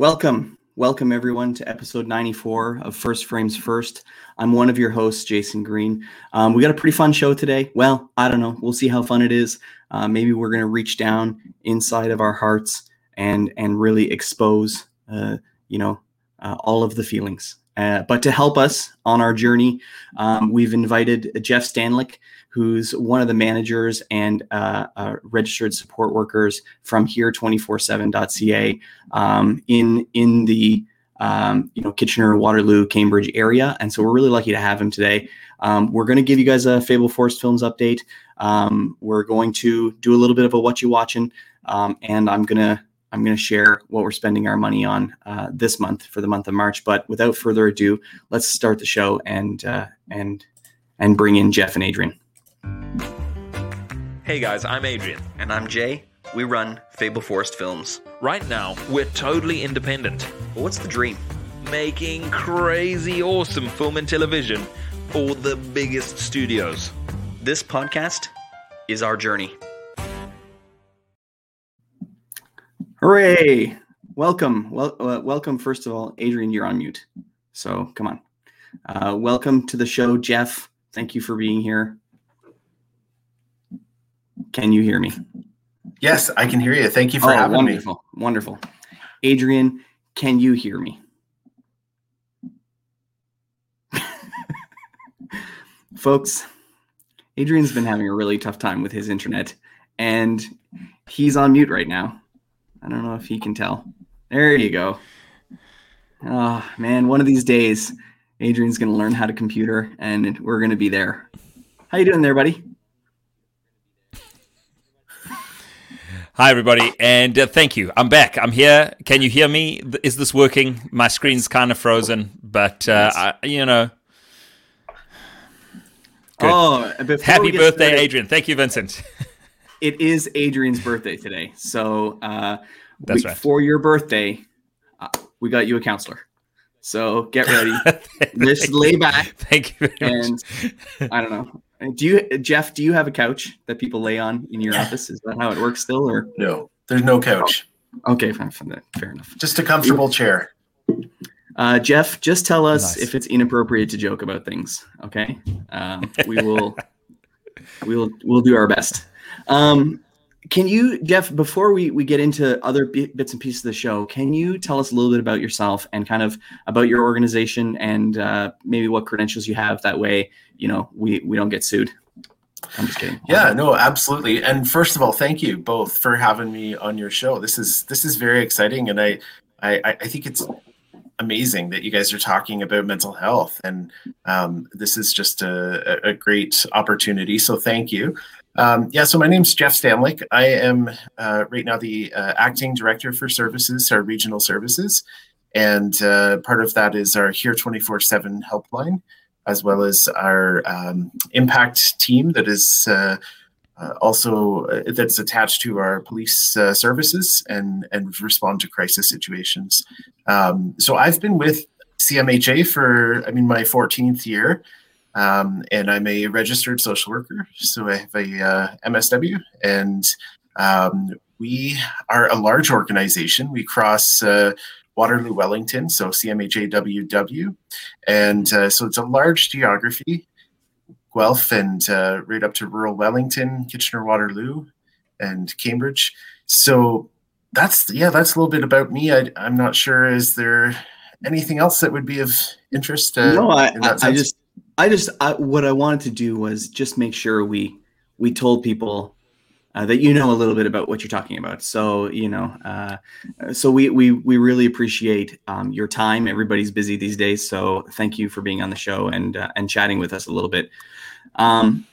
Welcome, welcome everyone to episode 94 of First Frames First. I'm one of your hosts, Jason Green. Um, we got a pretty fun show today. Well, I don't know. We'll see how fun it is. Uh, maybe we're going to reach down inside of our hearts and and really expose, uh, you know, uh, all of the feelings. Uh, but to help us on our journey, um, we've invited Jeff Stanlick, who's one of the managers and uh, uh, registered support workers from here247.ca um, in in the um, you know Kitchener, Waterloo, Cambridge area, and so we're really lucky to have him today. Um, we're going to give you guys a Fable Forest Films update. Um, we're going to do a little bit of a what you watching, um, and I'm gonna I'm gonna share what we're spending our money on uh, this month for the month of March. But without further ado, let's start the show and uh, and and bring in Jeff and Adrian. Hey guys, I'm Adrian. And I'm Jay. We run Fable Forest Films. Right now, we're totally independent. But what's the dream? Making crazy awesome film and television for the biggest studios. This podcast is our journey. Hooray! Welcome. Well, uh, welcome, first of all. Adrian, you're on mute. So come on. Uh, welcome to the show, Jeff. Thank you for being here. Can you hear me? Yes, I can hear you. Thank you for oh, having wonderful, me. Wonderful. Adrian, can you hear me? Folks, Adrian's been having a really tough time with his internet and he's on mute right now. I don't know if he can tell. There you go. Oh, man, one of these days Adrian's going to learn how to computer and we're going to be there. How you doing there, buddy? Hi, everybody, and uh, thank you. I'm back. I'm here. Can you hear me? Is this working? My screen's kind of frozen, but uh, I, you know. Good. Oh, happy birthday, started, Adrian! Thank you, Vincent. it is Adrian's birthday today, so uh, that's right. For your birthday, uh, we got you a counselor. So get ready. Just lay back. Thank you. and I don't know. Do you, Jeff? Do you have a couch that people lay on in your office? Is that how it works still, or no? There's no couch. Oh, okay, fine, fine, fair enough. Just a comfortable chair. Uh, Jeff, just tell us nice. if it's inappropriate to joke about things. Okay, um, we will, we will, we'll do our best. Um, can you, Jeff, before we, we get into other bits and pieces of the show, can you tell us a little bit about yourself and kind of about your organization and uh, maybe what credentials you have? That way, you know, we, we don't get sued. I'm just kidding. Yeah, no, absolutely. And first of all, thank you both for having me on your show. This is this is very exciting, and I I, I think it's amazing that you guys are talking about mental health, and um, this is just a, a great opportunity. So thank you. Um, yeah, so my name's Jeff Stanlick. I am uh, right now the uh, acting director for services, our regional services. And uh, part of that is our Here 24 7 helpline, as well as our um, impact team that is uh, uh, also uh, that's attached to our police services and, and respond to crisis situations. Um, so I've been with CMHA for, I mean, my 14th year. Um, and I'm a registered social worker. So I have a uh, MSW, and um, we are a large organization. We cross uh, Waterloo, Wellington, so CMHAWW, and uh, so it's a large geography. Guelph and uh, right up to rural Wellington, Kitchener, Waterloo, and Cambridge. So that's yeah, that's a little bit about me. I, am not sure. Is there anything else that would be of interest? Uh, no, I, I, I just I just I, what I wanted to do was just make sure we we told people uh, that you know a little bit about what you're talking about. So you know, uh, so we we we really appreciate um, your time. Everybody's busy these days, so thank you for being on the show and uh, and chatting with us a little bit. Um,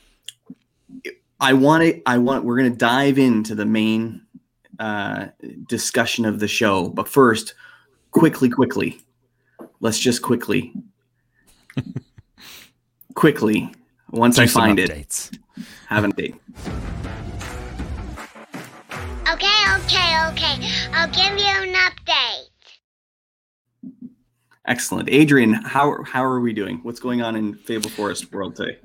I want to I want we're going to dive into the main uh, discussion of the show, but first, quickly, quickly, let's just quickly quickly once Do I find updates. it. Have an update. Okay, okay, okay. I'll give you an update. Excellent, Adrian. How how are we doing? What's going on in Fable Forest World today?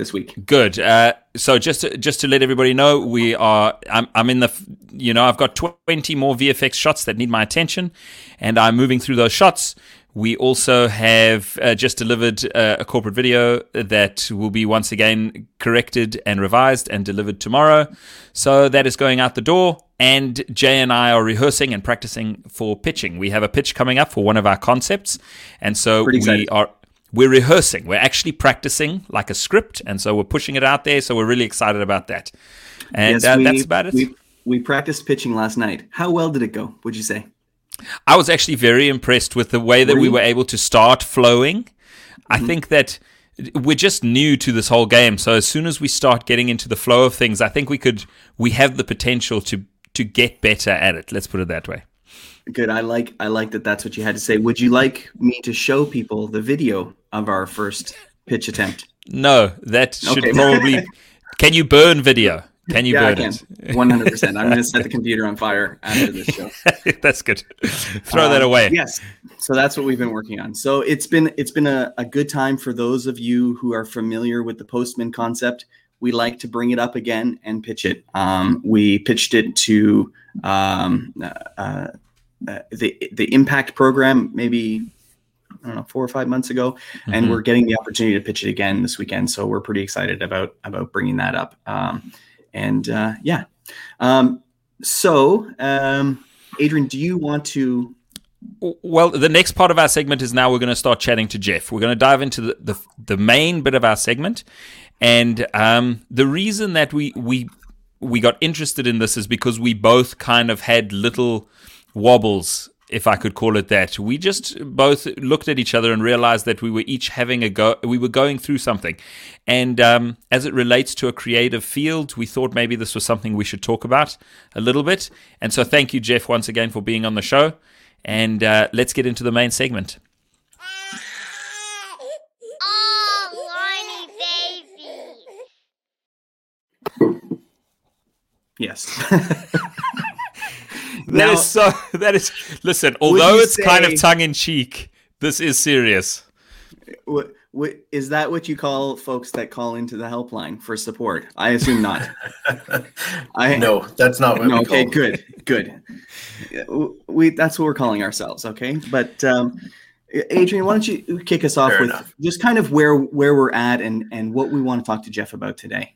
this week? Good. Uh, so just to, just to let everybody know, we are. I'm, I'm in the. You know, I've got 20 more VFX shots that need my attention, and I'm moving through those shots. We also have uh, just delivered uh, a corporate video that will be once again corrected and revised and delivered tomorrow. So that is going out the door. And Jay and I are rehearsing and practicing for pitching. We have a pitch coming up for one of our concepts, and so we are we're rehearsing. We're actually practicing like a script, and so we're pushing it out there. So we're really excited about that. And yes, uh, we, that's about it. We, we practiced pitching last night. How well did it go? Would you say? I was actually very impressed with the way that we were able to start flowing. Mm-hmm. I think that we're just new to this whole game, so as soon as we start getting into the flow of things, I think we could we have the potential to to get better at it. Let's put it that way. Good. I like I like that. That's what you had to say. Would you like me to show people the video of our first pitch attempt? No, that should okay. probably. Can you burn video? Can you yeah, burn it? One hundred percent. I'm going to set the computer on fire after this show. that's good. Throw um, that away. Yes. So that's what we've been working on. So it's been it's been a, a good time for those of you who are familiar with the Postman concept. We like to bring it up again and pitch it. Um, we pitched it to um, uh, uh, the the Impact program maybe I don't know four or five months ago, mm-hmm. and we're getting the opportunity to pitch it again this weekend. So we're pretty excited about about bringing that up. Um, and uh, yeah. Um, so, um, Adrian, do you want to? Well, the next part of our segment is now we're going to start chatting to Jeff. We're going to dive into the, the, the main bit of our segment, and um, the reason that we we we got interested in this is because we both kind of had little wobbles if I could call it that. We just both looked at each other and realized that we were each having a go. We were going through something, and um, as it relates to a creative field, we thought maybe this was something we should talk about a little bit. And so, thank you, Jeff, once again for being on the show. And uh, let's get into the main segment. Yes. That now, is so. That is. Listen, although it's say, kind of tongue in cheek, this is serious. What, what, is that what you call folks that call into the helpline for support? I assume not. I no, that's not what. No, okay, good, good. We that's what we're calling ourselves. Okay, but um, Adrian, why don't you kick us off Fair with enough. just kind of where where we're at and and what we want to talk to Jeff about today.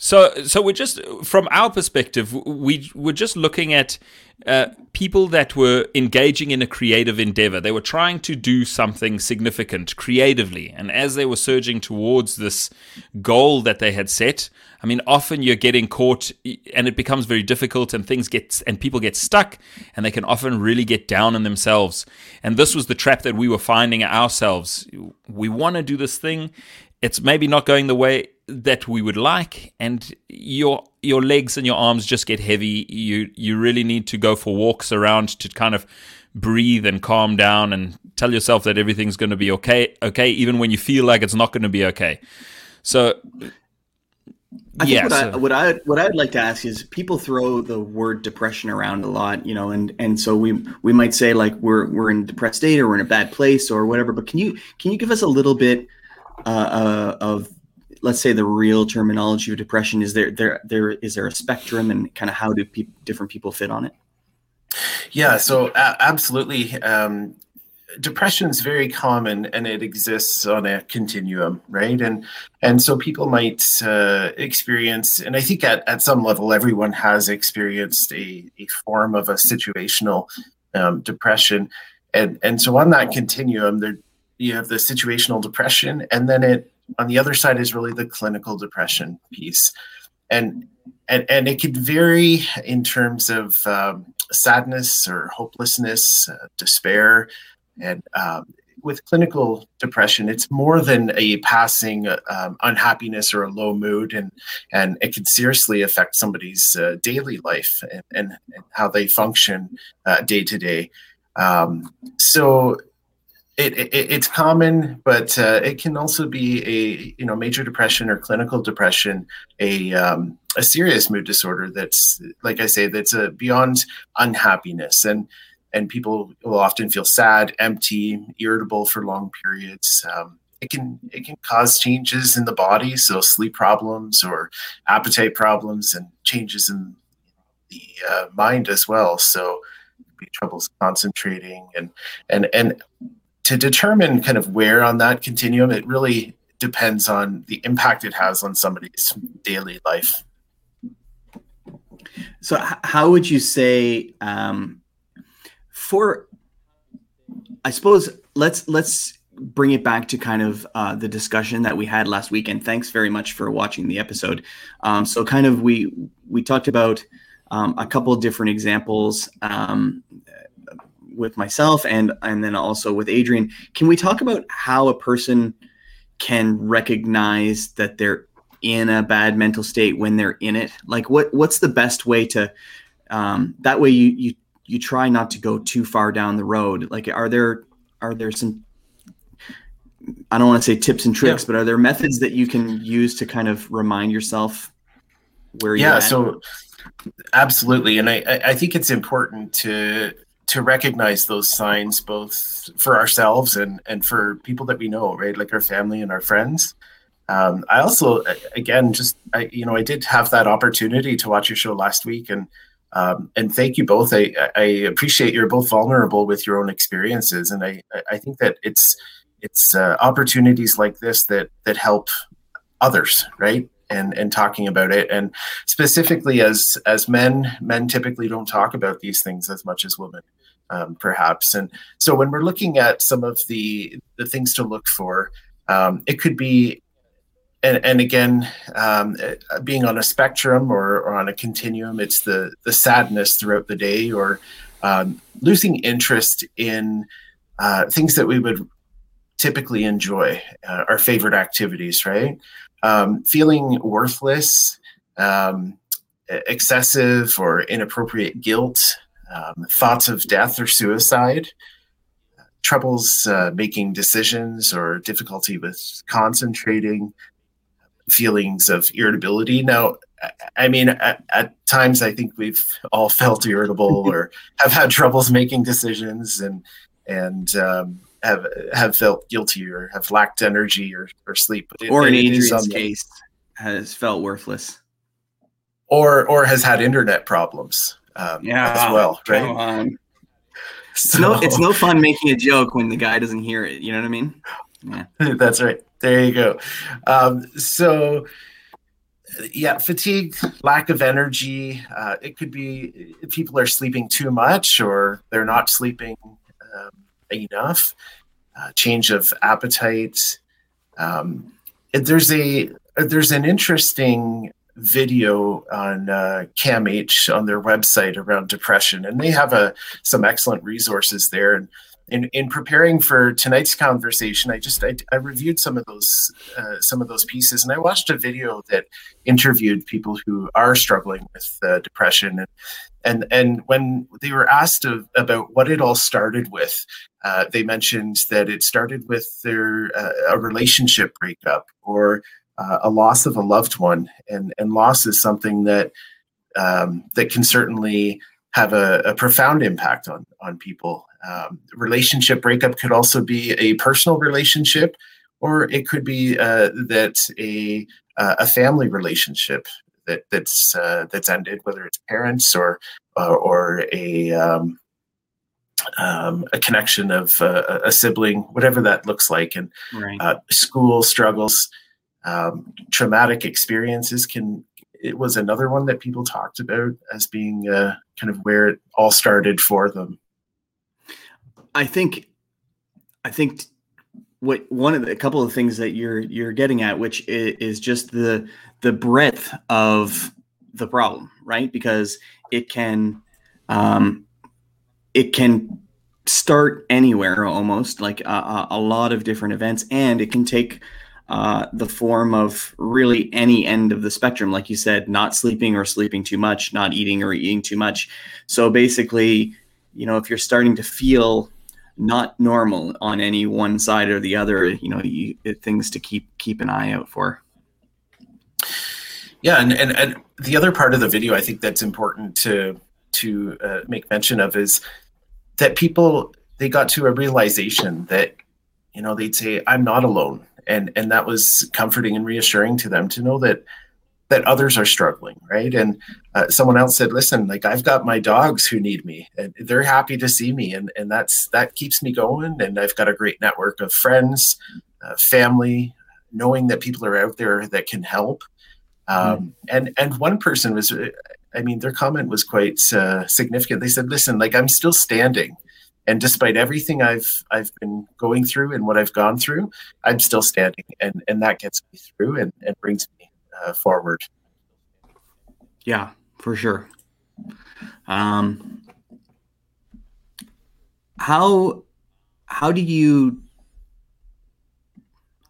So, so we're just from our perspective, we were just looking at uh, people that were engaging in a creative endeavor. They were trying to do something significant creatively, and as they were surging towards this goal that they had set, I mean, often you're getting caught, and it becomes very difficult, and things get and people get stuck, and they can often really get down on themselves. And this was the trap that we were finding ourselves. We want to do this thing. It's maybe not going the way that we would like and your your legs and your arms just get heavy you you really need to go for walks around to kind of breathe and calm down and tell yourself that everything's going to be okay okay even when you feel like it's not going to be okay so I yeah, what, so. I, what I what I'd like to ask is people throw the word depression around a lot, you know, and and so we we might say like we're we're in a depressed state or we're in a bad place or whatever. But can you can you give us a little bit uh, uh, of let's say the real terminology of depression is there there there is there a spectrum and kind of how do pe- different people fit on it? Yeah so absolutely um, depression is very common and it exists on a continuum right? And and so people might uh, experience and i think at, at some level everyone has experienced a, a form of a situational um, depression. And and so on that continuum there you have the situational depression and then it on the other side is really the clinical depression piece. And and, and it could vary in terms of um, sadness or hopelessness uh, despair. And um, with clinical depression it's more than a passing um, unhappiness or a low mood. And and it can seriously affect somebody's uh, daily life and, and, and, how they function uh, day to day. Um, so it, it, it's common, but uh, it can also be a you know major depression or clinical depression, a um, a serious mood disorder that's like I say that's a beyond unhappiness and and people will often feel sad, empty, irritable for long periods. Um, it can it can cause changes in the body, so sleep problems or appetite problems, and changes in the uh, mind as well. So be troubles concentrating and and and to determine kind of where on that continuum, it really depends on the impact it has on somebody's daily life. So, how would you say um, for? I suppose let's let's bring it back to kind of uh, the discussion that we had last week. And thanks very much for watching the episode. Um, so, kind of we we talked about um, a couple of different examples um, with myself and and then also with Adrian. Can we talk about how a person can recognize that they're in a bad mental state when they're in it? Like, what what's the best way to um, that way you you you try not to go too far down the road? Like, are there are there some I don't want to say tips and tricks, yeah. but are there methods that you can use to kind of remind yourself where you're yeah, at? so absolutely, and I I think it's important to to recognize those signs both for ourselves and and for people that we know, right, like our family and our friends. Um, I also, again, just I, you know, I did have that opportunity to watch your show last week, and um, and thank you both. I, I appreciate you're both vulnerable with your own experiences, and I I think that it's it's uh, opportunities like this that that help others, right? And and talking about it, and specifically as as men, men typically don't talk about these things as much as women, um, perhaps. And so when we're looking at some of the the things to look for, um, it could be and, and again, um, uh, being on a spectrum or, or, on a continuum, it's the the sadness throughout the day, or um, losing interest in uh, things that we would typically enjoy, uh, our favorite activities, right? Um, feeling worthless, um, excessive or inappropriate guilt, um, thoughts of death or suicide, troubles uh, making decisions or difficulty with concentrating feelings of irritability. Now, I mean, at, at, times I think we've all felt irritable or have had troubles making decisions and and um, have have felt guilty or have lacked energy or, or sleep. Or in Adrian's case, has felt worthless. Or or has had internet problems. Um, yeah, as well, right? So, no, it's no fun making a joke when the guy doesn't hear it. You know what I mean? Yeah. That's right. There you go. Um, so, yeah, fatigue, lack of energy. Uh, it could be people are sleeping too much or they're not sleeping um, enough. Uh, change of appetite. Um, there's a there's an interesting video on uh, CAMH on their website around depression, and they have a some excellent resources there. And in, in preparing for tonight's conversation, I just I, I reviewed some of those uh, some of those pieces, and I watched a video that interviewed people who are struggling with uh, depression, and and and when they were asked of, about what it all started with, uh, they mentioned that it started with their uh, a relationship breakup or uh, a loss of a loved one, and and loss is something that um, that can certainly have a, a profound impact on on people. Um, relationship breakup could also be a personal relationship, or it could be uh, that a uh, a family relationship that that's uh, that's ended, whether it's parents or uh, or a um, um, a connection of uh, a sibling, whatever that looks like, and right. Uh, school struggles, um, traumatic experiences can. It was another one that people talked about as being kind of where it all started for them. I think, I think what one of the, a couple of things that you're you're getting at, which is just the the breadth of the problem, right? Because it can, um, it can start anywhere almost like a, a, lot of different events and it can take uh, the form of really any end of the spectrum like you said not sleeping or sleeping too much not eating or eating too much so basically you know if you're starting to feel not normal on any one side or the other. You know, you, things to keep keep an eye out for. Yeah, and, and and the other part of the video I think that's important to to uh, make mention of is that people they got to a realization that you know they'd say I'm not alone and and that was comforting and reassuring to them to know that that others are struggling right? And uh, someone else said listen like i've got my dogs who need me and they're happy to see me and and that's that keeps me going and i've got a great network of friends uh, family knowing that people are out there that can help. Um, mm. and and one person was i mean their comment was quite uh, significant. They said listen like i'm still standing and despite everything I've I've been going through and what I've gone through, I'm still standing, and and that gets me through and, and brings me uh, forward. Yeah, for sure. Um, how how do you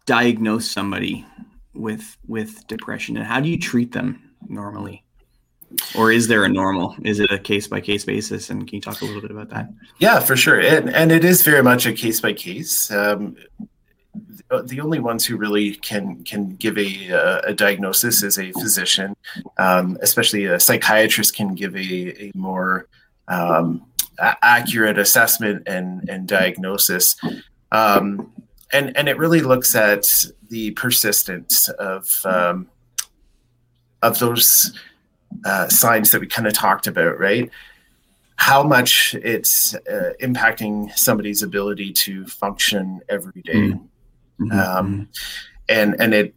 diagnose somebody with with depression, and how do you treat them normally? Or is there a normal? Is it a case by case basis? And can you talk a little bit about that? Yeah for sure. And, and it is very much a case by case um, the only ones who really can can give a, a diagnosis is a physician. Um, especially a psychiatrist can give a, a more um, accurate assessment and and diagnosis. Um, and and it really looks at the persistence of um, of those uh, signs that we kind of talked about, right? How much it's uh, impacting somebody's ability to function every day. Mm-hmm. Um, and and it,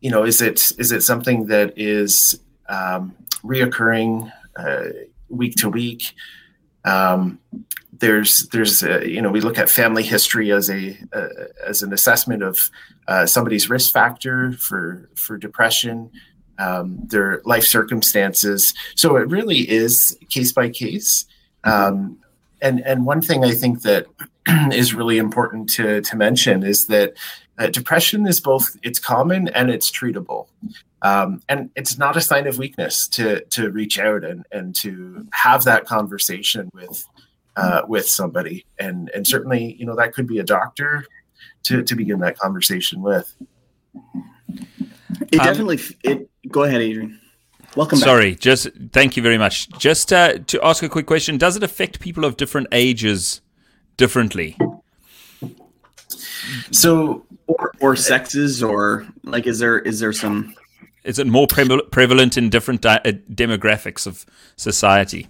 you know, is it is it something that is um, reoccurring uh, week to week? Um, there's there's a, you know we look at family history as a uh, as an assessment of uh, somebody's risk factor for for depression um, their life circumstances. So it really is case by case. Um, and and one thing I think that is really important to to mention is that uh, depression is both it's common and it's treatable. Um, and it's not a sign of weakness to to reach out and and to have that conversation with uh, with somebody. And and certainly you know that could be a doctor to to begin that conversation with. It um, definitely it Go ahead, Adrian. Welcome Sorry, back. just thank you very much. Just uh, to ask a quick question, does it affect people of different ages differently? So, or, or sexes, or like, is there is there some? Is it more pre- prevalent in different di- uh, demographics of society?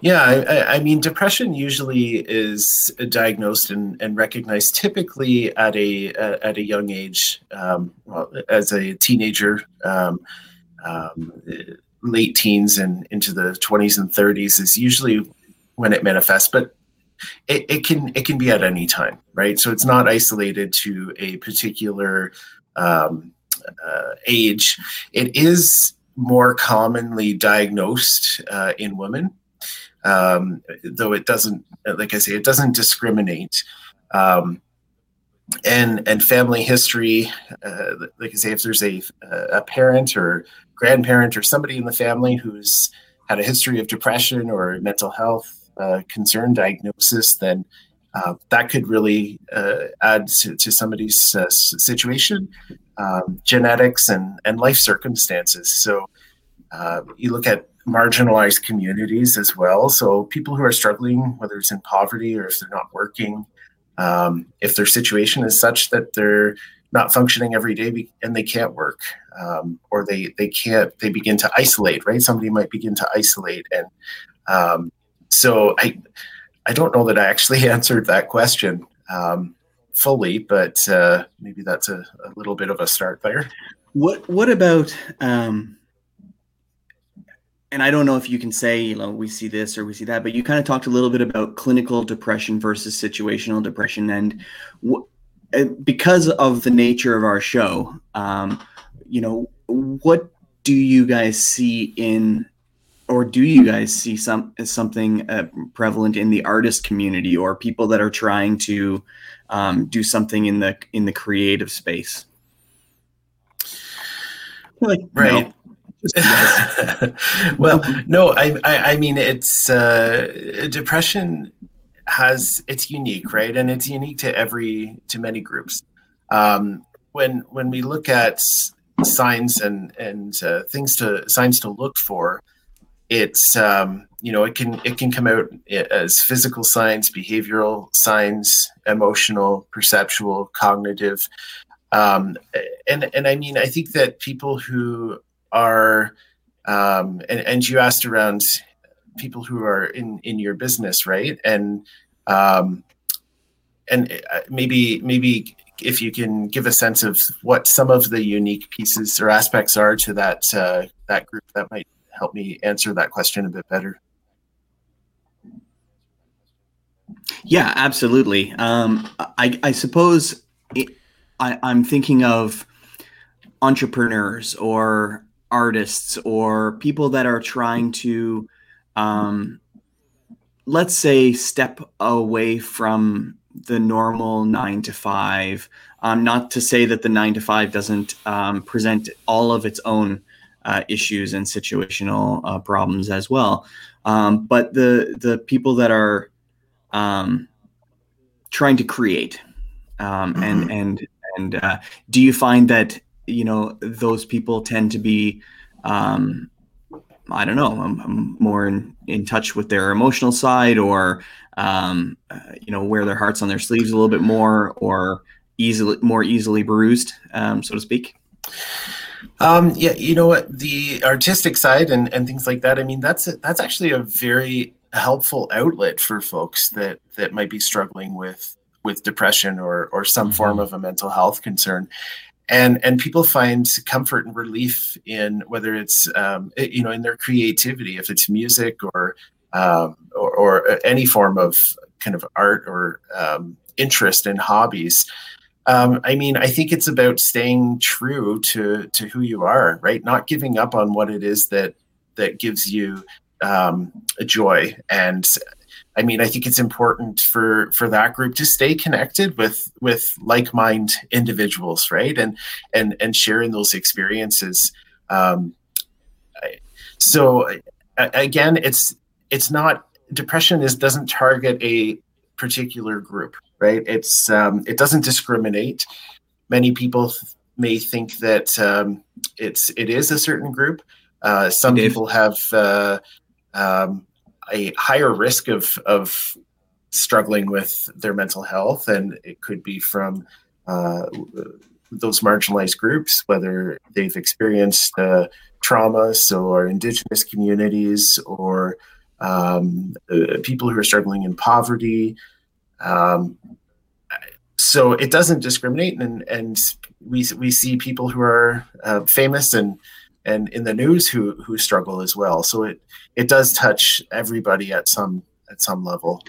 Yeah, I, I, mean, depression usually is diagnosed and, and recognized typically at a at a young age, um, well, as a teenager, um, um, late teens and into the twenties and thirties is usually when it manifests. But it, it can it can be at any time, right? So it's not isolated to a particular um, uh, age. It is more commonly diagnosed uh, in women um, though it doesn't, like I say, it doesn't discriminate. Um, and and family history, uh, like I say, if there's a a parent or grandparent or somebody in the family who's had a history of depression or mental health uh, concern diagnosis, then uh, that could really uh, add to, to somebody's uh, situation, um, genetics and and life circumstances. So uh, you look at marginalized communities as well. So people who are struggling, whether it's in poverty or if they're not working, um, if their situation is such that they're not functioning every day and they can't work, um, or they they can't, they begin to isolate. Right? Somebody might begin to isolate, and um, so I I don't know that I actually answered that question um, fully, but uh, maybe that's a, a, little bit of a start there. What what about um, and I don't know if you can say, you know, we see this or we see that, but you kind of talked a little bit about clinical depression versus situational depression. And w- uh, because of the nature of our show, um, you know, what do you guys see in, or do you guys see some something uh, prevalent in the artist community or people that are trying to um, do something in the in the creative space? Like, right. well, no, I, I, I mean, it's uh, depression has it's unique, right? And it's unique to every to many groups. Um, when when we look at signs and and uh, things to signs to look for, it's um, you know it can it can come out as physical signs, behavioral signs, emotional, perceptual, cognitive, um, and and I mean I think that people who are um, and, and you asked around people who are in in your business, right? And um, and uh, maybe maybe if you can give a sense of what some of the unique pieces or aspects are to that uh, that group, that might help me answer that question a bit better. Yeah, absolutely. Um, I, I suppose it, I, I'm thinking of entrepreneurs or artists or people that are trying to, um, let's say, step away from the normal nine to five. Um, not to say that the nine to five doesn't um, present all of its own uh, issues and situational uh, problems as well. Um, but the the people that are um, trying to create um, mm-hmm. and and and uh, do you find that you know those people tend to be um, I don't know, I'm, I'm, more in, in touch with their emotional side or, um, uh, you know, wear their hearts on their sleeves a little bit more or easily, more easily bruised, um, so to speak? Um, yeah, you know what, the artistic side and, and things like that. I mean, that's, a, that's actually a very helpful outlet for folks that, that might be struggling with, with depression or, or some mm-hmm. form of a mental health concern and and people find comfort and relief in whether it's um, you know in their creativity if it's music or, um, or, or any form of kind of art or um, interest in hobbies um, I mean, I think it's about staying true to to who you are, right? Not giving up on what it is that that gives you um, joy and I mean, I think it's important for for that group to stay connected with with like mind individuals, right? And and and sharing those experiences. Um, so again, it's it's not depression is doesn't target a particular group, right? It's um, it doesn't discriminate. Many people may think that um, it's it is a certain group. Uh, some people have uh, um, a higher risk of of struggling with their mental health, and it could be from uh, those marginalized groups, whether they've experienced uh, trauma, so or indigenous communities, or um, uh, people who are struggling in poverty. Um, so it doesn't discriminate, and and we we see people who are uh, famous and and in the news who who struggle as well. So it it does touch everybody at some at some level.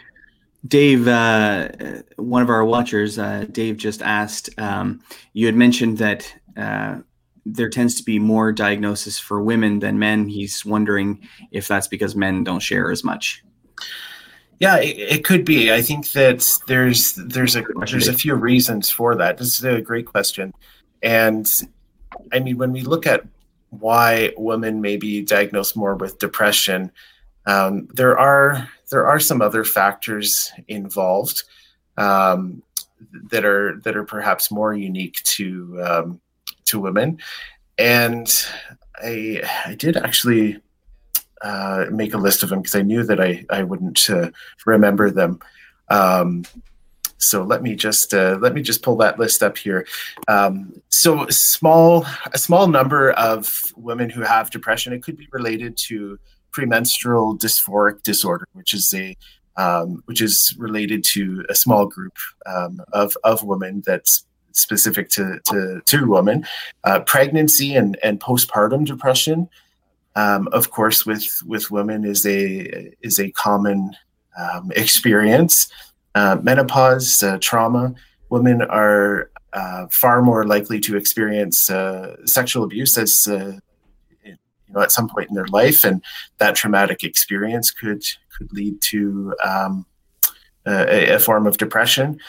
Dave, uh, one of our watchers, uh, Dave just asked. Um, you had mentioned that uh, there tends to be more diagnosis for women than men. He's wondering if that's because men don't share as much. Yeah, it, it could be. I think that there's there's a there's a few reasons for that. This is a great question, and I mean when we look at why women may be diagnosed more with depression, um, there are there are some other factors involved um, that are that are perhaps more unique to um, to women, and I I did actually uh, make a list of them because I knew that I I wouldn't uh, remember them. Um, so let me just uh, let me just pull that list up here. Um, so small a small number of women who have depression. It could be related to premenstrual dysphoric disorder, which is a um, which is related to a small group um, of of women that's specific to to, to women. Uh, pregnancy and and postpartum depression. Um, of course, with with women is a is a common um, experience uh, menopause, uh, trauma, women are uh, far more likely to experience uh, sexual abuse as uh, you know at some point in their life, and that traumatic experience could could lead to um, a, a, form of depression.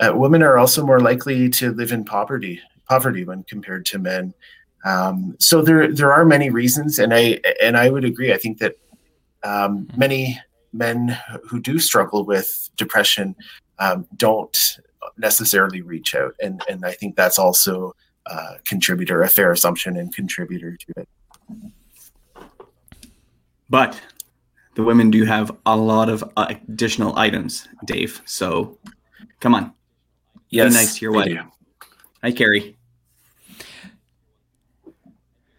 women are also more likely to live in poverty poverty when compared to men. Um, so there there are many reasons, and I and I would agree. I think that um, many men who do struggle with depression um, don't necessarily reach out, and and I think that's also a contributor, a fair assumption and contributor to it. But the women do have a lot of uh, additional items, Dave. So come on. Yes, Be nice to your wife. Hi, Carrie.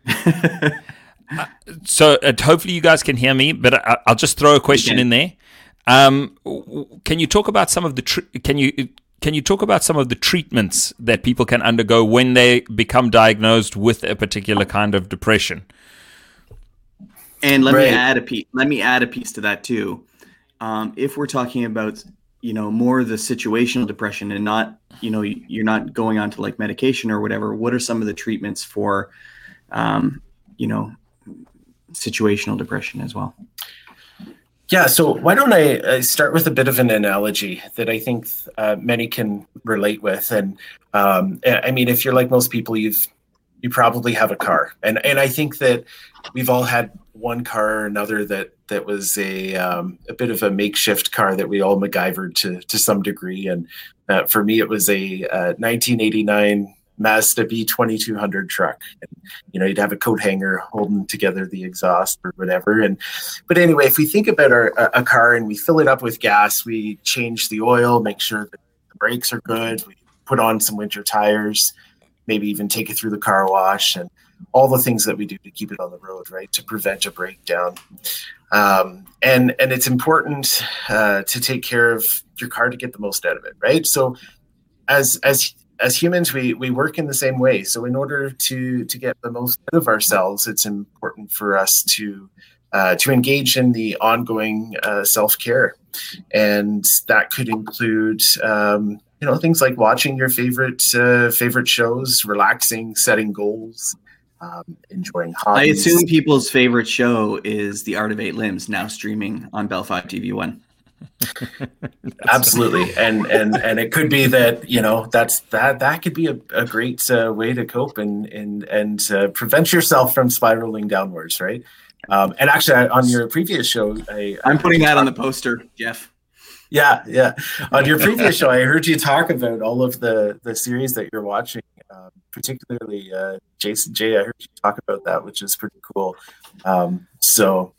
So uh, hopefully you guys can hear me, but I, I'll just throw a question in there. Um, w- w- can you talk about some of the tr- can you can you talk about some of the treatments that people can undergo when they become diagnosed with a particular kind of depression? And let Right. me add a piece. Let me add a piece to that too. Um, if we're talking about, you know, more the situational depression and not, you know, you're not going on to like medication or whatever. What are some of the treatments for, um, you know, situational depression as well? Yeah, so why don't I uh, start with a bit of an analogy that I think uh, many can relate with, and um, I I mean, if you're like most people, you've you probably have a car, and and I think that we've all had one car or another that that was a um, a bit of a makeshift car that we all MacGyvered to to some degree, and uh, for me, it was a uh, 1989 Mazda B2200 truck. And, you know, you'd have a coat hanger holding together the exhaust or whatever, and but anyway, if we think about our a, a car and we fill it up with gas, we change the oil, make sure that the brakes are good, we put on some winter tires, maybe even take it through the car wash, and all the things that we do to keep it on the road, right, to prevent a breakdown. Um, and and it's important uh, to take care of your car to get the most out of it, right? So as as as humans we we work in the same way. So in order to to get the most out of ourselves it's important for us to uh, to engage in the ongoing uh, self-care. And that could include um, you know things like watching your favorite uh, favorite shows relaxing setting goals um, enjoying I assume people's favorite show is The Art of Eight Limbs, now streaming on Bell Fibe TV One. absolutely. And and and it could be that you know that's that that could be a, a great uh, way to cope and and and uh, prevent yourself from spiraling downwards right? Um, and actually I, on your previous show I, I'm putting that on the poster, Jeff. yeah yeah. On your previous show i heard you talk about all of the the series that you're watching um, particularly uh, jason j. I heard you talk about that which is pretty cool. Um, so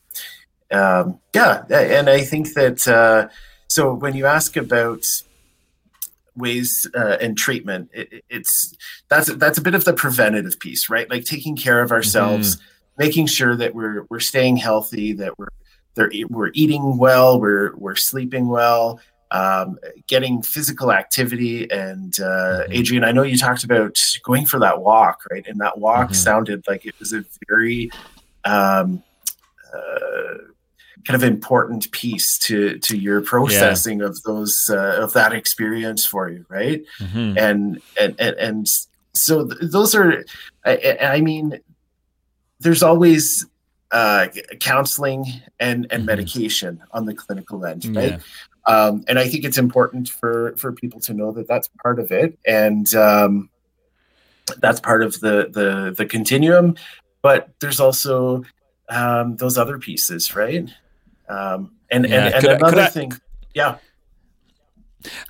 um, yeah and i think that uh, so when you ask about ways uh, and treatment it, it- it's that's that's a bit of the preventative piece right like taking care of ourselves making sure that we're we're staying healthy that we're they're, we're eating well we're we're sleeping well um, getting physical activity and uh, Mhm. adrian i know you talked about going for that walk right and that walk Mhm. sounded like it was a very um, uh, kind of important piece to to your processing of those uh, of that experience for you right Mhm. and and and, and so th- those are I, I mean there's always uh counseling and and Mhm. medication on the clinical end right Yeah. um and i think it's important for for people to know that that's part of it and um that's part of the the the continuum but there's also um those other pieces right um and Yeah. and, and Could another I- thing yeah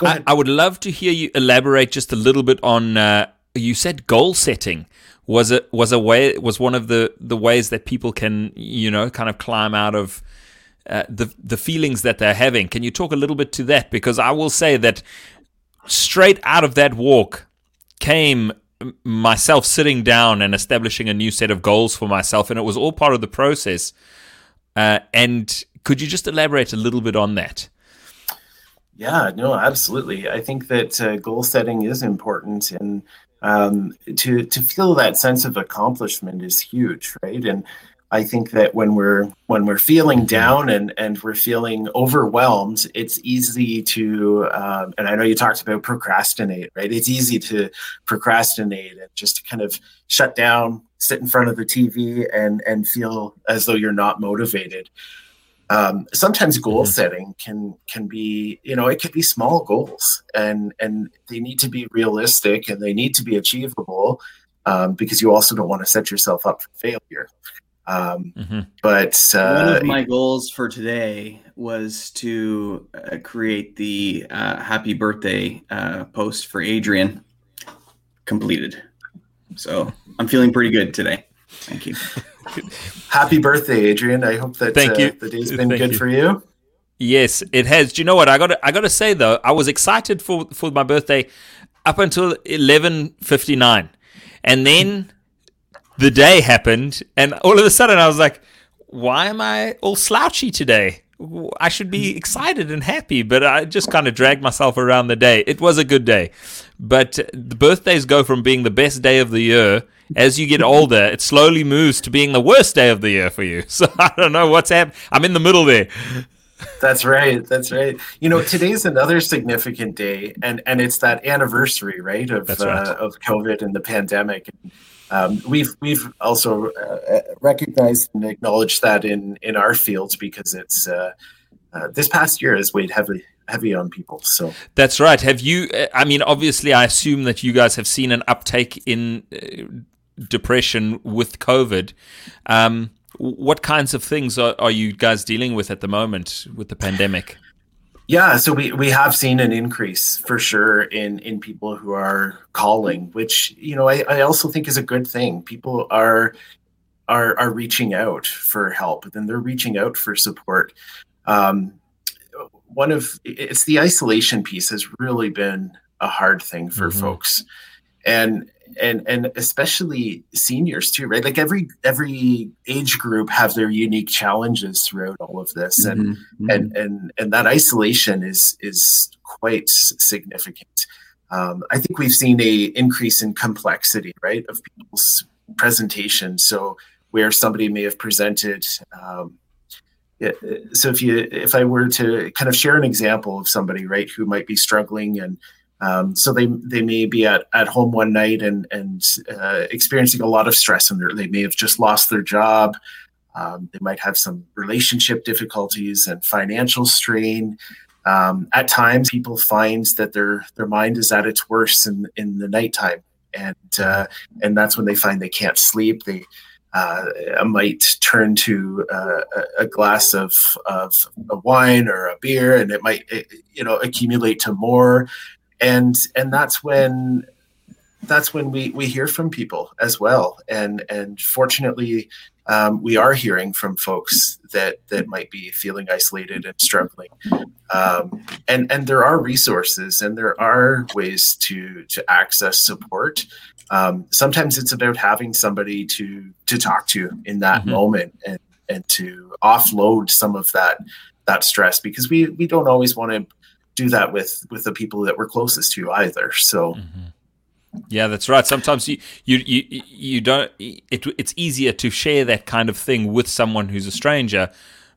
I, I would love to hear you elaborate just a little bit on. Uh, you said goal setting was it was a way was one of the the ways that people can you know kind of climb out of uh, the the feelings that they're having. Can you talk a little bit to that? Because I will say that straight out of that walk came myself sitting down and establishing a new set of goals for myself, and it was all part of the process. Uh, and could you just elaborate a little bit on that? Yeah, no, absolutely. I think that uh, goal setting is important, and um, to to feel that sense of accomplishment is huge, right? And I think that when we're when we're feeling down and and we're feeling overwhelmed, it's easy to. Um, and I know you talked about procrastinate, right? It's easy to procrastinate and just to kind of shut down, sit in front of the TV, and and feel as though you're not motivated um, sometimes goal Mhm. setting can can be you know it could be small goals and and they need to be realistic and they need to be achievable um, because you also don't want to set yourself up for failure um, hmm but One uh, of my goals for today was to uh, create the uh, happy birthday uh, post for Adrian. Completed. So I'm feeling pretty good today. Thank you. Happy birthday, Adrian. I hope that Thank uh, you. the day's been Thank good you. for you. Yes, it has. Do you know what I got? I got to say though, I was excited for for my birthday up until eleven fifty nine, and then the day happened, and all of a sudden I was like, "Why am I all slouchy today? I should be excited and happy." But I just kind of dragged myself around the day. It was a good day, but the birthdays go from being the best day of the year. As you get older, it slowly moves to being the worst day of the year for you. So I don't know what's happening. I'm in the middle there. That's right. That's right. You know, today's another significant day, and and it's that anniversary, right, of right. Uh, of COVID and the pandemic. Um, we've we've also uh, recognized and acknowledged that in in our fields because it's uh, uh, this past year has weighed heavily heavy on people. So That's right. Have you? uh, I mean, obviously, I assume that you guys have seen an uptake in uh, depression with COVID. Um, what kinds of things are, are you guys dealing with at the moment with the pandemic? Yeah, so we, we have seen an increase for sure in in people who are calling, which you know I, I also think is a good thing. People are are are reaching out for help, and they're reaching out for support. Um, one of it's the isolation piece has really been a hard thing for Mhm. folks, and and and especially seniors too, right? Like every every age group have their unique challenges throughout all of this, and Mhm, mhm. and and and that isolation is is quite significant. Um, I think we've seen a increase in complexity, right, of people's presentation. So where somebody may have presented. Um, so if you if I were to kind of share an example of somebody right who might be struggling and um, so they they may be at, at home one night and and uh, experiencing a lot of stress and they may have just lost their job um, they might have some relationship difficulties and financial strain. Um, at times, people find that their their mind is at its worst in in the nighttime, and uh, and that's when they find they can't sleep. They uh, might turn to uh, a- glass of of a wine or a beer, and it might you know accumulate to more, and and that's when that's when we we hear from people as well, and and fortunately um, we are hearing from folks that that might be feeling isolated and struggling. Um, and and there are resources and there are ways to to access support. Um, sometimes it's about having somebody to to talk to in that Mhm. moment and and to offload some of that that stress because we we don't always want to do that with with the people that we're closest to you either so mm-hmm. Yeah, that's right. Sometimes you you you, you don't. It, it's easier to share that kind of thing with someone who's a stranger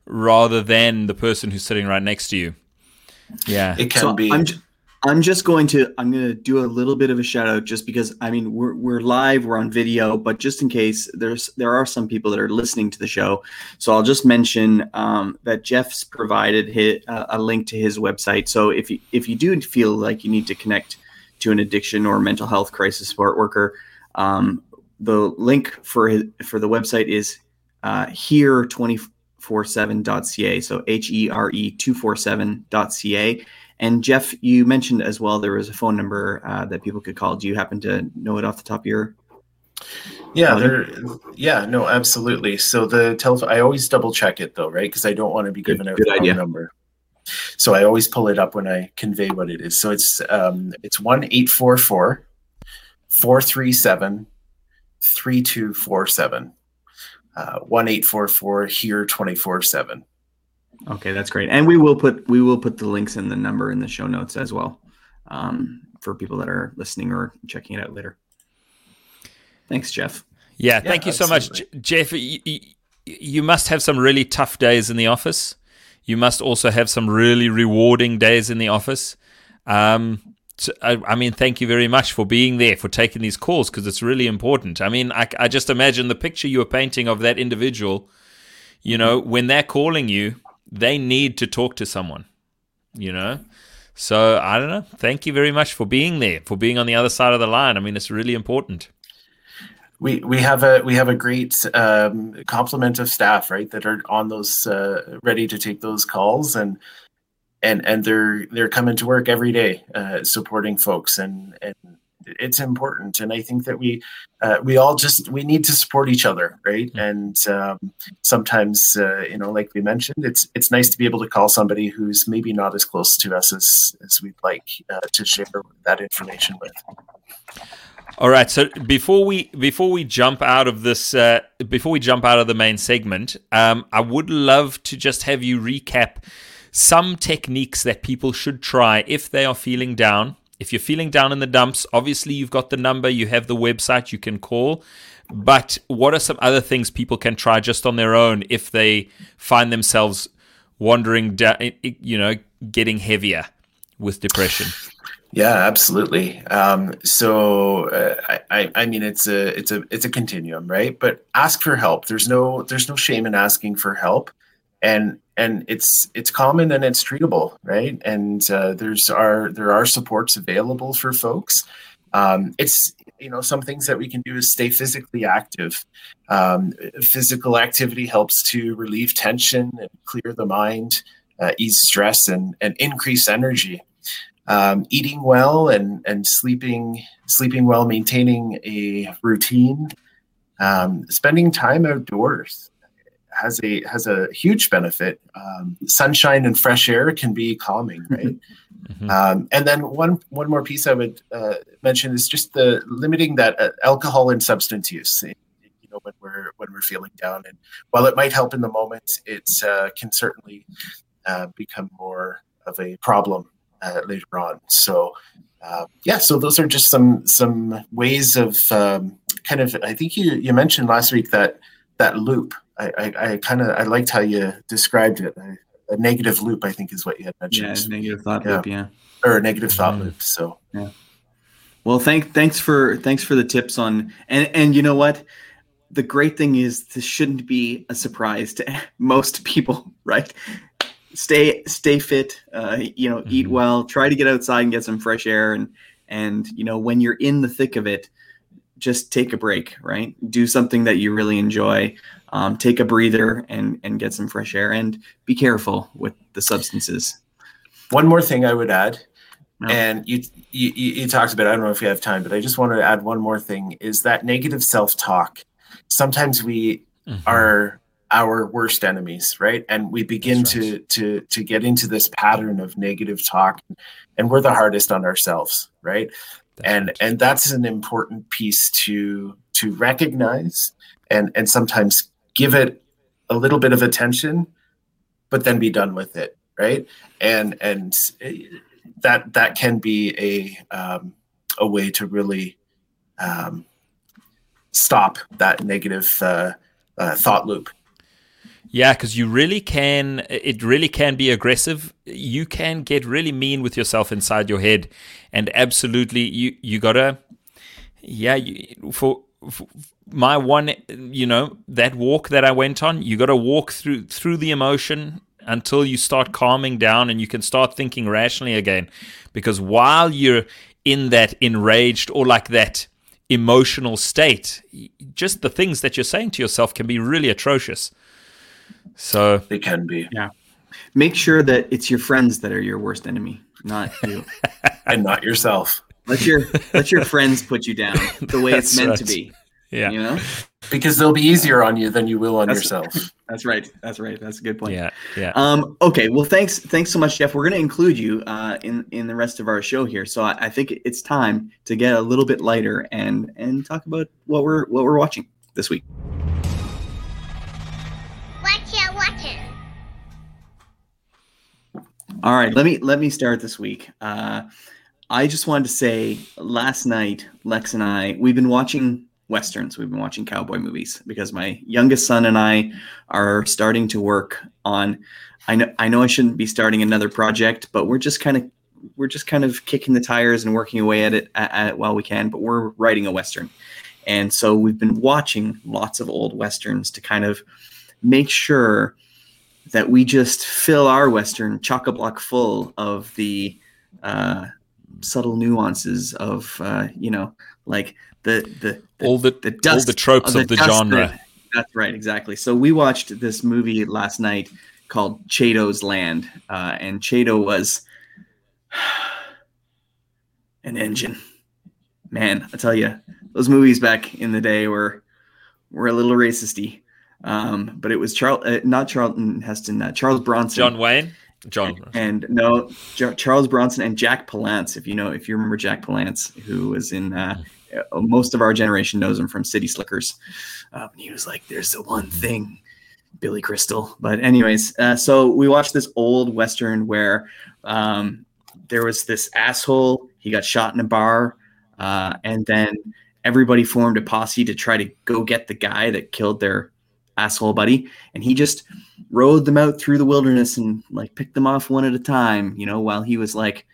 rather than the person who's sitting right next to you. Yeah. it can so be I'm, ju- I'm just going to I'm going to do a little bit of a shout out just because I mean we're we're live we're on video but just in case there's there are some people that are listening to the show. So I'll just mention um, that Jeff's provided hit, uh, a link to his website. So if you if you do feel like you need to connect to an addiction or mental health crisis support worker um, the link for his, for the website is uh, here 247.ca so h-e-r-e 247.ca and Jeff, you mentioned as well there was a phone number uh, that people could call. Do you happen to know it off the top of your? Yeah, there. Yeah, no, absolutely. So the telephone, I always double check it though, right? Because I don't want to be Good- giving out good the wrong idea. number. So I always pull it up when I convey what it is. So it's um it's one eight four four four three seven three two four seven. Uh, one eight four four here twenty four seven. Okay, that's great. And we will put we will put the links and the number in the show notes as well um, for people that are listening or checking it out later. Thanks, Jeff. Yeah, Yeah, thank you so much, absolutely. J- Jeff. You, you, you must have some really tough days in the office. You must also have some really rewarding days in the office. Um, so, I, I mean, thank you very much for being there, for taking these calls, because it's really important. I mean, I, I just imagine the picture you were painting of that individual. You know, when they're calling you, they need to talk to someone. You know, so I don't know. Thank you very much for being there, for being on the other side of the line. I mean, it's really important. we we have a we have a great um, complement of staff right that are on those uh, ready to take those calls and and and they're they're coming to work every day uh, supporting folks and and it's important, and I think that we uh, we all just we need to support each other, right? And um, sometimes, uh, you know, like we mentioned, it's it's nice to be able to call somebody who's maybe not as close to us as as we'd like uh, to share that information with. All right. So before we before we jump out of this, uh, before we jump out of the main segment, um, I would love to just have you recap some techniques that people should try if they are feeling down. If you're feeling down in the dumps, obviously you've got the number, you have the website you can call. But what are some other things people can try just on their own if they find themselves wandering down, you know, getting heavier with depression? Yeah, absolutely. Um, so uh, I, I mean, it's a it's a it's a continuum, right? But ask for help. There's no there's no shame in asking for help, and and it's it's common and it's treatable, right? And uh, there's are there are supports available for folks. Um, it's you know some things that we can do is stay physically active. Um, physical activity helps to relieve tension and clear the mind, uh, ease stress, and and increase energy um, eating well and and sleeping sleeping well, maintaining a routine, um, spending time outdoors has a has a huge benefit. Um, sunshine and fresh air can be calming, right? Mm-hmm. Um, and then one one more piece I would uh, mention is just the limiting that uh, alcohol and substance use. You know, when we're when we're feeling down, and while it might help in the moment, it uh, can certainly uh, become more of a problem uh, later on. So uh, yeah, so those are just some some ways of um, kind of. I think you you mentioned last week that that loop. I I, I kind of I liked how you described it. I, a negative loop, I think, is what you had mentioned. Yeah, negative thought yeah. loop. Yeah, or a negative thought mm. loop. So yeah. Well, thank thanks for thanks for the tips on and and you know what the great thing is this shouldn't be a surprise to most people, right? stay stay fit uh, you know mm-hmm. eat well try to get outside and get some fresh air and and you know when you're in the thick of it just take a break right? Do something that you really enjoy. Um, take a breather and and get some fresh air and be careful with the substances. One more thing i would add no. and you, you you talked about i don't know if you have time but i just wanted to add one more thing is that negative self-talk. Sometimes we mm-hmm. are our worst enemies right? And we begin right. to to to get into this pattern of negative talk and we're the hardest on ourselves right? that's and and that's an important piece to to recognize and and sometimes give it a little bit of attention but then be done with it right? And and that that can be a um, a way to really um, stop that negative uh, uh, thought loop yeah, because you really can. It really can be aggressive. You can get really mean with yourself inside your head, and absolutely, you you gotta. Yeah, you, for, for my one, you know, that walk that I went on, you gotta walk through through the emotion until you start calming down and you can start thinking rationally again. Because while you're in that enraged or like that emotional state, just the things that you're saying to yourself can be really atrocious. So they can be. Yeah. Make sure that it's your friends that are your worst enemy, not you. and not yourself. Let your let your friends put you down the way it's meant right. to be. Yeah. You know? Because they'll be easier on you than you will on that's, yourself. That's right. That's right. That's a good point. Yeah. Yeah. Um, okay. Well, thanks. Thanks so much, Jeff. We're going to include you uh, in in the rest of our show here. So I, I think it's time to get a little bit lighter and and talk about what we're what we're watching this week. All right, let me let me start this week. Uh, I just wanted to say, last night, Lex and I we've been watching westerns. We've been watching cowboy movies because my youngest son and I are starting to work on. I know I know I shouldn't be starting another project, but we're just kind of we're just kind of kicking the tires and working away at it, at, at it while we can. But we're writing a western, and so we've been watching lots of old westerns to kind of make sure that we just fill our Western chock a block full of the uh, subtle nuances of, uh, you know, like the, the, the all the, the dust, all the tropes of the, the genre. That, that's right, exactly. So we watched this movie last night called Chato's Land, uh, and Chato was an engine. man, I tell you, those movies back in the day were were a little racisty. Um, but it was Charles, uh, not Charlton Heston, uh, Charles Bronson, John Wayne, John, and no J- Charles Bronson and Jack Palance. If you know, if you remember Jack Palance, who was in uh, uh, most of our generation knows him from City Slickers. Um, he was like, "There's the one thing." Billy Crystal. But anyways, uh, so we watched this old western where um, there was this asshole. He got shot in a bar, uh, and then everybody formed a posse to try to go get the guy that killed their asshole buddy. And he just rode them out through the wilderness and like picked them off one at a time. You know, while he was like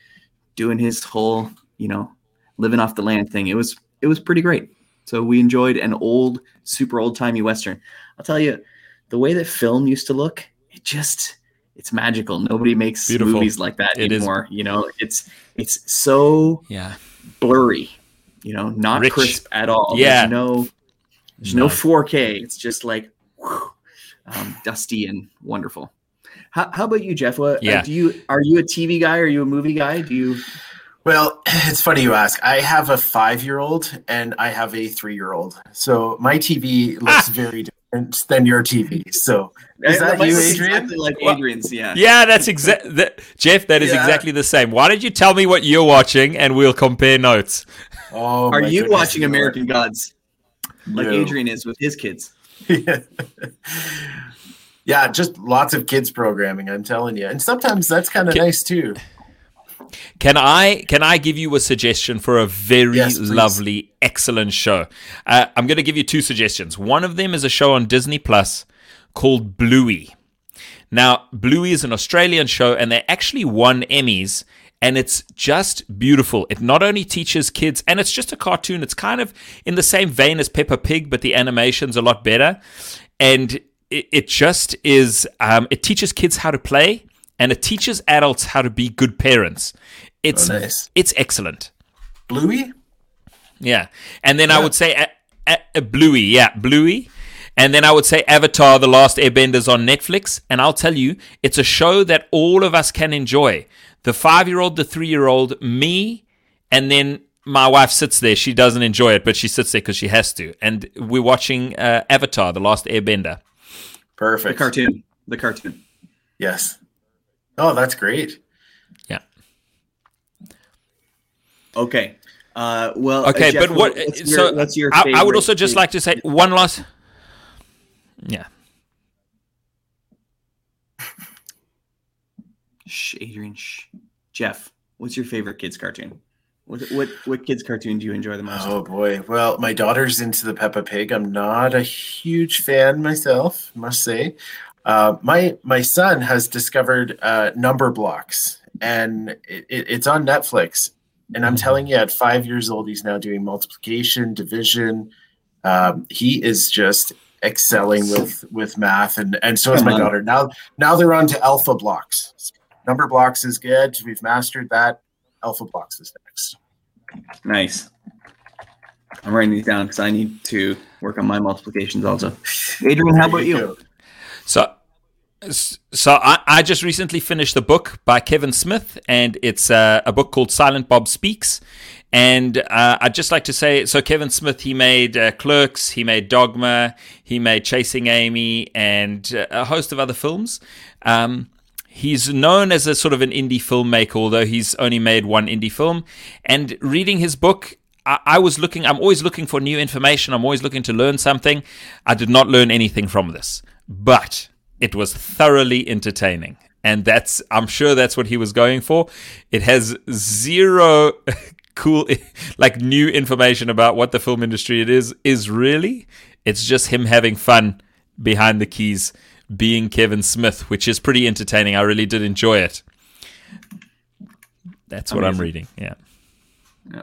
doing his whole, you know, living off the land thing. It was it was pretty great. So we enjoyed an old, super old timey western. I'll tell you the way that film used to look, it just it's magical. Nobody makes Beautiful. movies like that It is. anymore. You know, it's it's so yeah, blurry. You know, not Rich. crisp at all. Yeah. There's no there's no 4K. It's just like whew, um, dusty and wonderful. How, how about you, Jeff? What, uh, Yeah. do you are you a TV guy? Are you a movie guy? Do you? Well, it's funny you ask. I have a five year old and I have a three year old. So my TV Ah! looks very different than your TV. So is that might you, Adrian? Exactly like Well, Adrian's. Yeah. yeah. That's exactly That, Jeff, that is Yeah. exactly the same. Why don't you tell me what you're watching and we'll compare notes? Oh, Are you goodness, watching no. American Gods like No. Adrian is with his kids? Yeah, yeah, just lots of kids programming. I'm telling you, and sometimes that's kind of nice too. Can I can I give you a suggestion for a very Yes, lovely, excellent show? Uh, I'm going to give you two suggestions. One of them is a show on Disney Plus called Bluey. Now, Bluey is an Australian show, and they actually won Emmys, and it's just beautiful. It not only teaches kids, and it's just a cartoon. It's kind of in the same vein as Peppa Pig, but the animation's a lot better, and it, it just is. Um, it teaches kids how to play, and it teaches adults how to be good parents. It's Oh, nice. it's excellent. Bluey? Yeah. And then I would say a, a, a Bluey. Yeah, Bluey. And then I would say Avatar The Last Airbender is on Netflix. And I'll tell you, it's a show that all of us can enjoy. The five year old, the three year old, me, and then my wife sits there. She doesn't enjoy it, but she sits there because she has to. And we're watching uh, Avatar The Last Airbender. Perfect. The cartoon. The cartoon. Yes. Oh, that's great. Yeah. Okay. Uh, well. uh, Okay, Jeff, but what? What's your, so what's your I, I would also just like to say one last. Yeah. Adrian. Shh. Jeff, what's your favorite kids cartoon? What what what kids cartoon do you enjoy the most? Oh boy. Well, my daughter's into the Peppa Pig. I'm not a huge fan myself, must say. Uh, my my son has discovered uh, Numberblocks, and it, it, it's on Netflix. And I'm telling you, at five years old, he's now doing multiplication, division. Um, he is just excelling with with math, and and so is my daughter. Now now they're on to Alphablocks. Numberblocks is good. We've mastered that. Alphablocks is next. Nice. I'm writing these down because I need to work on my multiplications also. Adrian, how about you? So, so I, I just recently finished a book by Kevin Smith, and it's uh, a book called Silent Bob Speaks. And uh, I'd just like to say, so Kevin Smith, he made uh, Clerks, he made Dogma, he made Chasing Amy, and uh, a host of other films. Um, He's known as a sort of an indie filmmaker, although he's only made one indie film. And reading his book, I, was looking, I'm always looking for new information. I'm always looking to learn something. I did not learn anything from this, but it was thoroughly entertaining. And that's, I'm sure that's what he was going for. It has zero cool, like new information about what the film industry it is, is really. It's just him having fun behind the keys being Kevin Smith, which is pretty entertaining. I really did enjoy it. That's what I'm reading. Yeah. Yeah.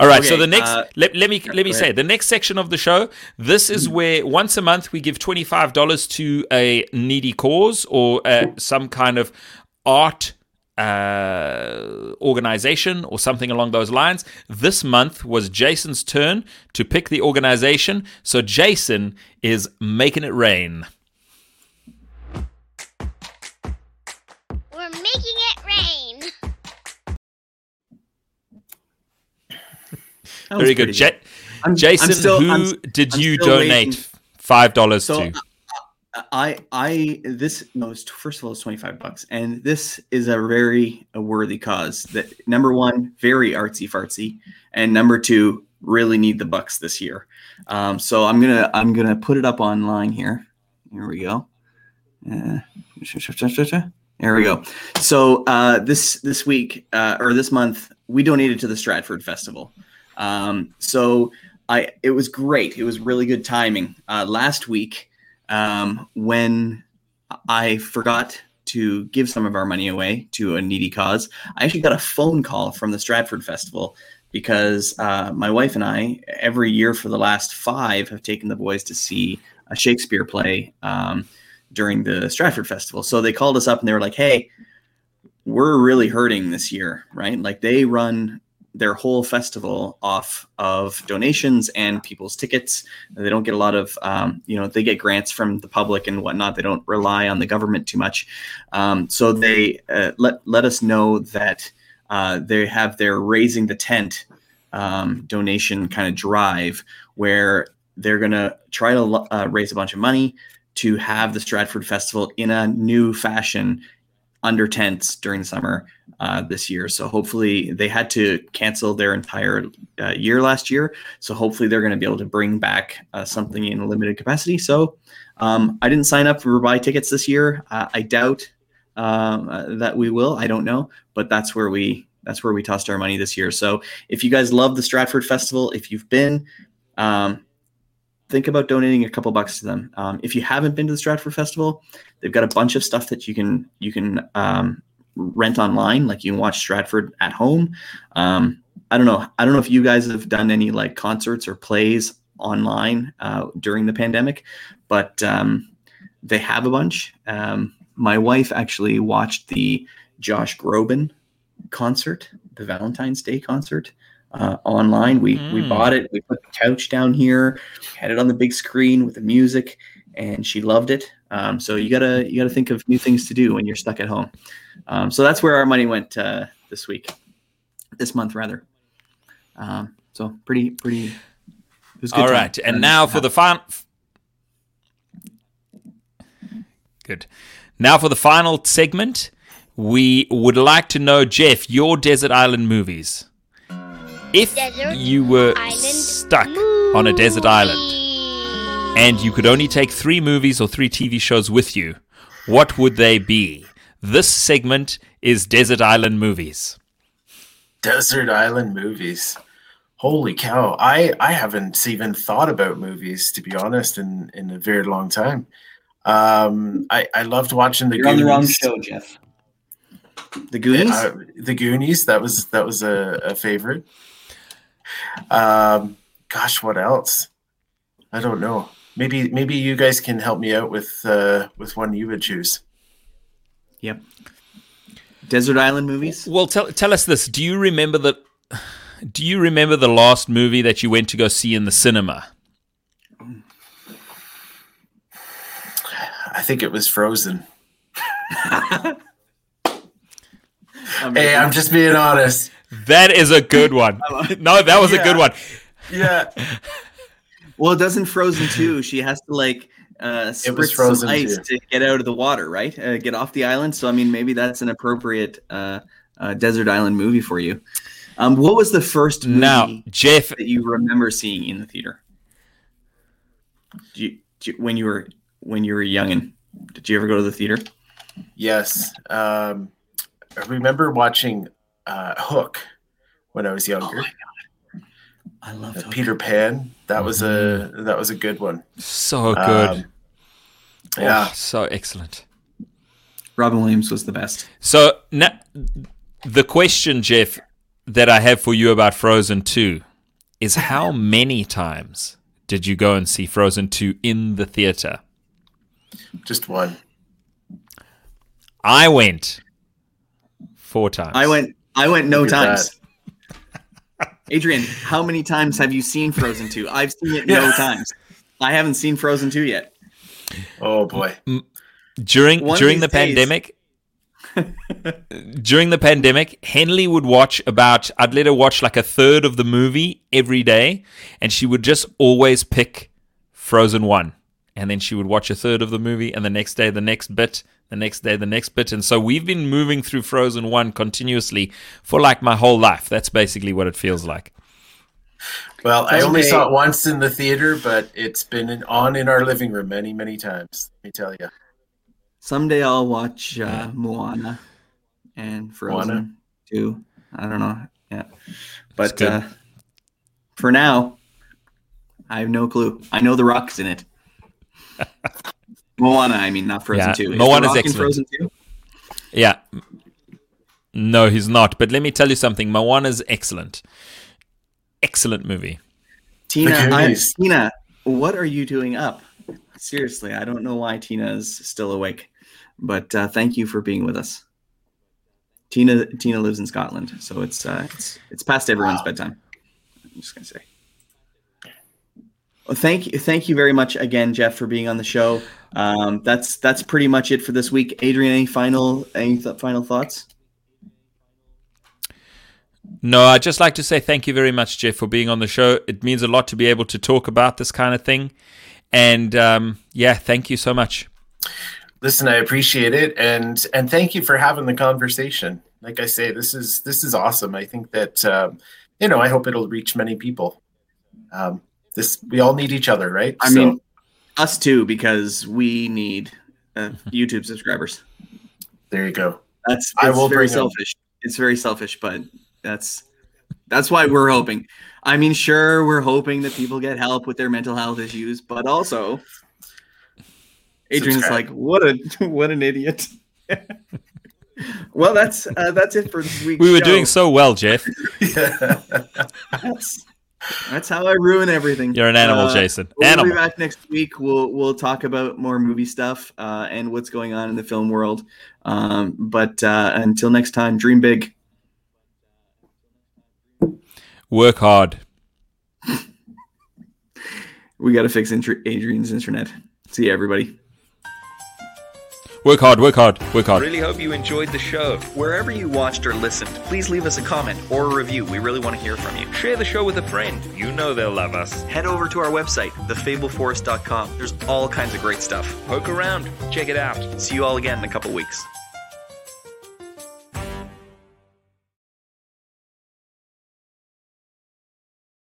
All right. so the next, uh, let, let me let me say the next section of the show. This is where once a month we give twenty five dollars to a needy cause or uh, some kind of art uh, organization or something along those lines. This month was Jason's turn to pick the organization. So Jason is making it rain. Very good. Ja- I'm- I'm Jason, still- who I'm- did you donate waiting. five dollars So to? I I this no it's, first of all it's 25 bucks. And this is a very a worthy cause that number one very artsy fartsy. And number two really need the bucks this year. Um, so I'm gonna I'm gonna put it up online here. Here we go. Uh, there we go. So uh, this this week uh, or this month we donated to the Stratford Festival um, so I it was great it was really good timing uh, last week um, when I forgot to give some of our money away to a needy cause, I actually got a phone call from the Stratford Festival because uh, my wife and I, every year for the last five, have taken the boys to see a Shakespeare play um, during the Stratford Festival. So they called us up and they were like, hey, we're really hurting this year, right? Like they run their whole festival off of donations and people's tickets. They don't get a lot of, um, you know, they get grants from the public and whatnot. They don't rely on the government too much. Um, so they uh, let let us know that uh, they have their raising the tent um, donation kind of drive where they're to try to uh, raise a bunch of money to have the Stratford Festival in a new fashion under tents during summer uh, this year. So hopefully they had to cancel their entire uh, year last year. So hopefully they're going to be able to bring back uh, something in a limited capacity. So um, I didn't sign up for buy tickets this year. Uh, I doubt um, uh, that we will. I don't know, but that's where we that's where we tossed our money this year. So if you guys love the Stratford Festival, if you've been, um, think about donating a couple bucks to them. Um, if you haven't been to the Stratford Festival, they've got a bunch of stuff that you can you can um, rent online. Like you can watch Stratford at home. Um, I don't know. I don't know if you guys have done any like concerts or plays online uh, during the pandemic, but um, they have a bunch. Um, my wife actually watched the Josh Groban concert, the Valentine's Day concert. Uh, online, we we Mm. bought it. We put the couch down here, had it on the big screen with the music, and she loved it. Um, so you gotta you gotta think of new things to do when you're stuck at home. Um, so that's where our money went uh, this week, this month rather. Um, so pretty pretty. It was a good All time. right, and now for the final. Good. Now for the final segment, we would like to know, Jeff, your desert island movies. If Desert you were Island stuck on a desert island and you could only take three movies or three TV shows with you, what would they be? This segment is Desert Island movies. Desert Island movies. Holy cow! I I haven't even thought about movies to be honest in in a very long time. Um, I I loved watching the You're on the wrong show, Jeff. The Goonies. Uh, the Goonies. That was that was a, a favorite. Um, gosh, what else? I don't know. Maybe maybe you guys can help me out with uh, with one you would choose. yep. Desert Island movies. Well, tell tell us this. Do you remember the Do you remember the last movie that you went to go see in the cinema? I think it was Frozen. Hey, I'm just being honest. That is a good one. No, that was a good one. Yeah, Well, it doesn't Frozen too. She has to like uh, spritz some ice 2. to get out of the water, right? Uh, get off the island. So I mean, maybe that's an appropriate uh, uh, desert island movie for you. Um, what was the first movie Now, Jeff, that you remember seeing in the theater? Do you, do you- when you were when you were young and did you ever go to the theater? yes. Um, I remember watching uh, Hook when I was younger. I love Uh, Peter Pan. That was a that was a good one. so good. Um, yeah. Oh, so excellent. Robin Williams was the best. So na- the question, Jeff, that I have for you about Frozen 2 is how many times did you go and see Frozen 2 in the theater? Just one. I went four times. I went. I went no Look at times. Adrian, how many times have you seen Frozen 2? I've seen it no times. I haven't seen Frozen 2 yet. Oh boy. during One during the days- pandemic. during the pandemic, Henley would watch about, I'd let her watch like a third of the movie every day, and she would just always pick Frozen 1. And then she would watch a third of the movie, and the next day, the next bit, the next day, the next bit. And so we've been moving through Frozen 1 continuously for like my whole life. That's basically what it feels like. Well, I only saw it once in the theater, but it's been on in our living room many, many times. Let me tell you. Someday I'll watch uh, Moana and Frozen Moana. too. I don't know. Yeah, but uh, for now, I have no clue. I know the Rock's in it. Moana, I mean, not Frozen Yeah, two. Is Moana's the Rock in excellent. Frozen two? Yeah. No, he's not. But let me tell you something. Moana's excellent. Excellent movie. Tina, I'm, Tina, what are you doing up? Seriously, I don't know why Tina is still awake, but uh, thank you for being with us. Tina, Tina lives in Scotland, so it's uh, it's it's past everyone's bedtime. I'm just gonna say. Well, thank you, thank you very much again, Jeff, for being on the show. Um, that's that's pretty much it for this week. Adrian, any final any th- final thoughts? No, I'd just like to say thank you very much, Jeff, for being on the show. It means a lot to be able to talk about this kind of thing. And um, yeah, thank you so much. Listen, I appreciate it, and and thank you for having the conversation. Like I say, this is this is awesome. I think that um, you know, I hope it'll reach many people. Um, this we all need each other, right? I So, mean, us too, because we need uh, YouTube subscribers. there you go. That's I it's will very bring 'em. selfish. It's very selfish, but that's that's why we're hoping. I mean, sure, we're hoping that people get help with their mental health issues, but also Adrian's Subscribe. like, what a what an idiot. well, that's uh, that's it for this week. We were doing so well, Jeff. That's, that's how I ruin everything. You're an animal, Uh, Jason. We'll be back next week. We'll we'll talk about more movie stuff uh, and what's going on in the film world. Um, but uh, until next time, dream big. Work hard. We got to fix inter- Adrian's internet. See you, everybody. Work hard, work hard, work hard. Really hope you enjoyed the show. Wherever you watched or listened, please leave us a comment or a review. We really want to hear from you. Share the show with a friend. You know they'll love us. Head over to our website, thefableforest.com. There's all kinds of great stuff. Poke around. Check it out. See you all again in a couple weeks.